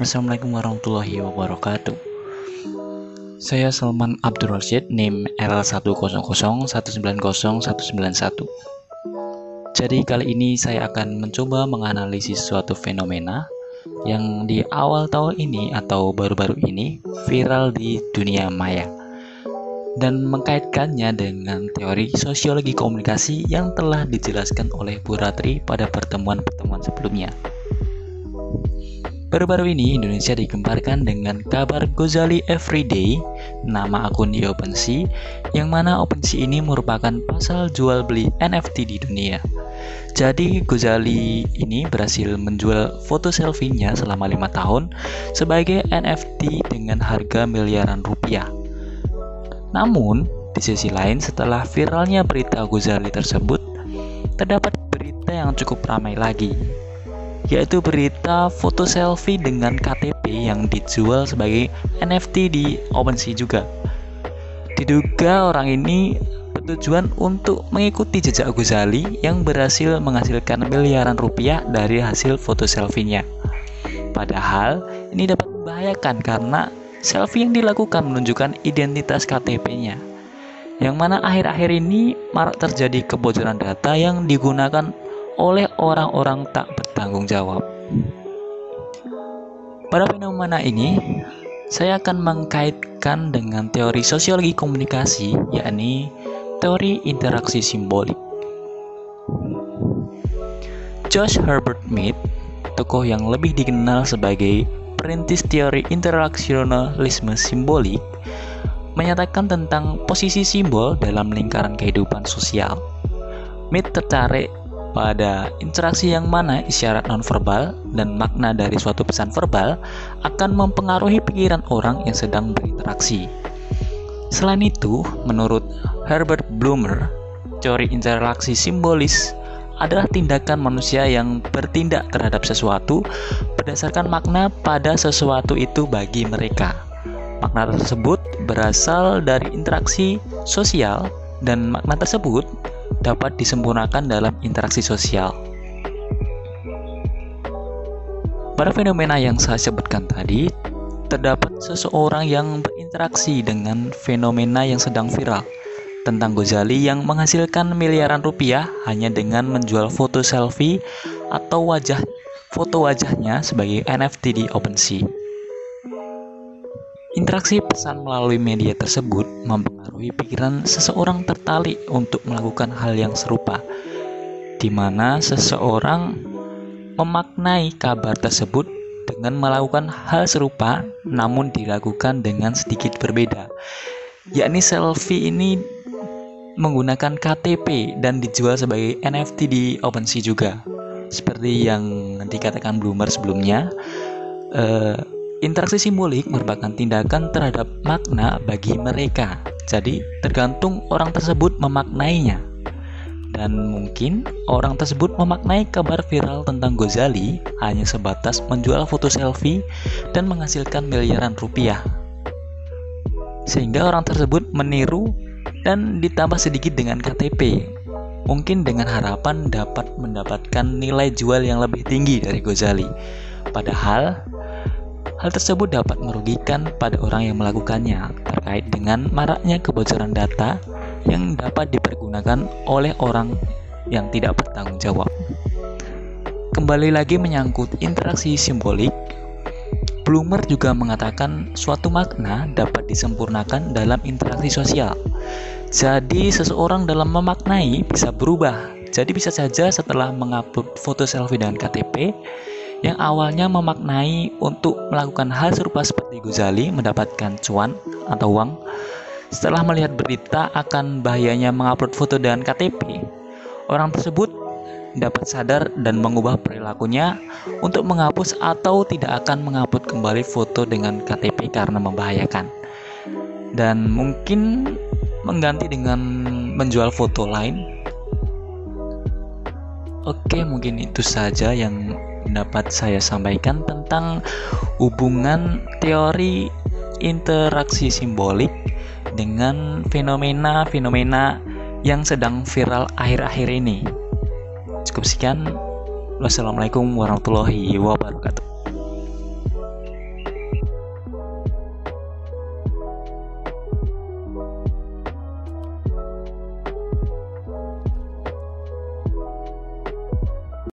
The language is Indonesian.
Assalamualaikum warahmatullahi wabarakatuh. Saya Salman Abdul Rashid, NIM L100190191. Jadi kali ini saya akan mencoba menganalisis suatu fenomena yang di awal tahun ini atau baru-baru ini viral di dunia maya dan mengkaitkannya dengan teori sosiologi komunikasi yang telah dijelaskan oleh Bu Ratri pada pertemuan-pertemuan sebelumnya. Baru-baru ini Indonesia digemparkan dengan kabar Gozali Everyday, nama akun di OpenSea, yang mana OpenSea ini merupakan pasal jual beli NFT di dunia. Jadi Gozali ini berhasil menjual foto selfie-nya selama lima tahun sebagai NFT dengan harga miliaran rupiah. Namun, di sisi lain setelah viralnya berita Ghazali tersebut, terdapat berita yang cukup ramai lagi, yaitu berita foto selfie dengan KTP yang dijual sebagai NFT di OpenSea juga. Diduga orang ini bertujuan untuk mengikuti jejak Ghazali yang berhasil menghasilkan miliaran rupiah dari hasil foto selfie-nya. Padahal ini dapat membahayakan karena Selfie yang dilakukan menunjukkan identitas KTP-nya. Yang mana akhir-akhir ini marak terjadi kebocoran data yang digunakan oleh orang-orang tak bertanggung jawab. Pada fenomena ini, saya akan mengkaitkan dengan teori sosiologi komunikasi, yakni teori interaksi simbolik. Josh Herbert Mead, tokoh yang lebih dikenal sebagai perintis teori interaksionalisme simbolik, menyatakan tentang posisi simbol dalam lingkaran kehidupan sosial. Mead tertarik pada interaksi yang mana isyarat nonverbal dan makna dari suatu pesan verbal akan mempengaruhi pikiran orang yang sedang berinteraksi. Selain itu, menurut Herbert Blumer, teori interaksi simbolis adalah tindakan manusia yang bertindak terhadap sesuatu berdasarkan makna pada sesuatu itu bagi mereka. Makna tersebut berasal dari interaksi sosial dan makna tersebut dapat disempurnakan dalam interaksi sosial. Pada fenomena yang saya sebutkan tadi, terdapat seseorang yang berinteraksi dengan fenomena yang sedang viral tentang Gozali yang menghasilkan miliaran rupiah hanya dengan menjual foto selfie atau wajah foto wajahnya sebagai NFT di OpenSea. Interaksi pesan melalui media tersebut mempengaruhi pikiran seseorang tertarik untuk melakukan hal yang serupa, di mana seseorang memaknai kabar tersebut dengan melakukan hal serupa namun dilakukan dengan sedikit berbeda. Yakni selfie ini menggunakan KTP dan dijual sebagai NFT di OpenSea juga. Seperti yang dikatakan Bloomer sebelumnya, uh, interaksi simbolik merupakan tindakan terhadap makna bagi mereka. Jadi tergantung orang tersebut memaknainya. Dan mungkin orang tersebut memaknai kabar viral tentang Gozali hanya sebatas menjual foto selfie dan menghasilkan miliaran rupiah. Sehingga orang tersebut meniru dan ditambah sedikit dengan KTP. Mungkin dengan harapan dapat mendapatkan nilai jual yang lebih tinggi dari Gozali. Padahal hal tersebut dapat merugikan pada orang yang melakukannya terkait dengan maraknya kebocoran data yang dapat dipergunakan oleh orang yang tidak bertanggung jawab. Kembali lagi menyangkut interaksi simbolik, Bloomer juga mengatakan suatu makna dapat disempurnakan dalam interaksi sosial. Jadi seseorang dalam memaknai bisa berubah. Jadi bisa saja setelah mengupload foto selfie dengan KTP yang awalnya memaknai untuk melakukan hal serupa seperti Ghazali mendapatkan cuan atau uang setelah melihat berita akan bahayanya mengupload foto dengan KTP, orang tersebut dapat sadar dan mengubah perilakunya untuk menghapus atau tidak akan mengupload kembali foto dengan KTP karena membahayakan. Dan mungkin mengganti dengan menjual foto lain. Oke, mungkin itu saja dapat saya sampaikan tentang hubungan teori interaksi simbolik dengan fenomena-fenomena yang sedang viral akhir-akhir ini. Cukup sekian. Wassalamualaikum warahmatullahi wabarakatuh.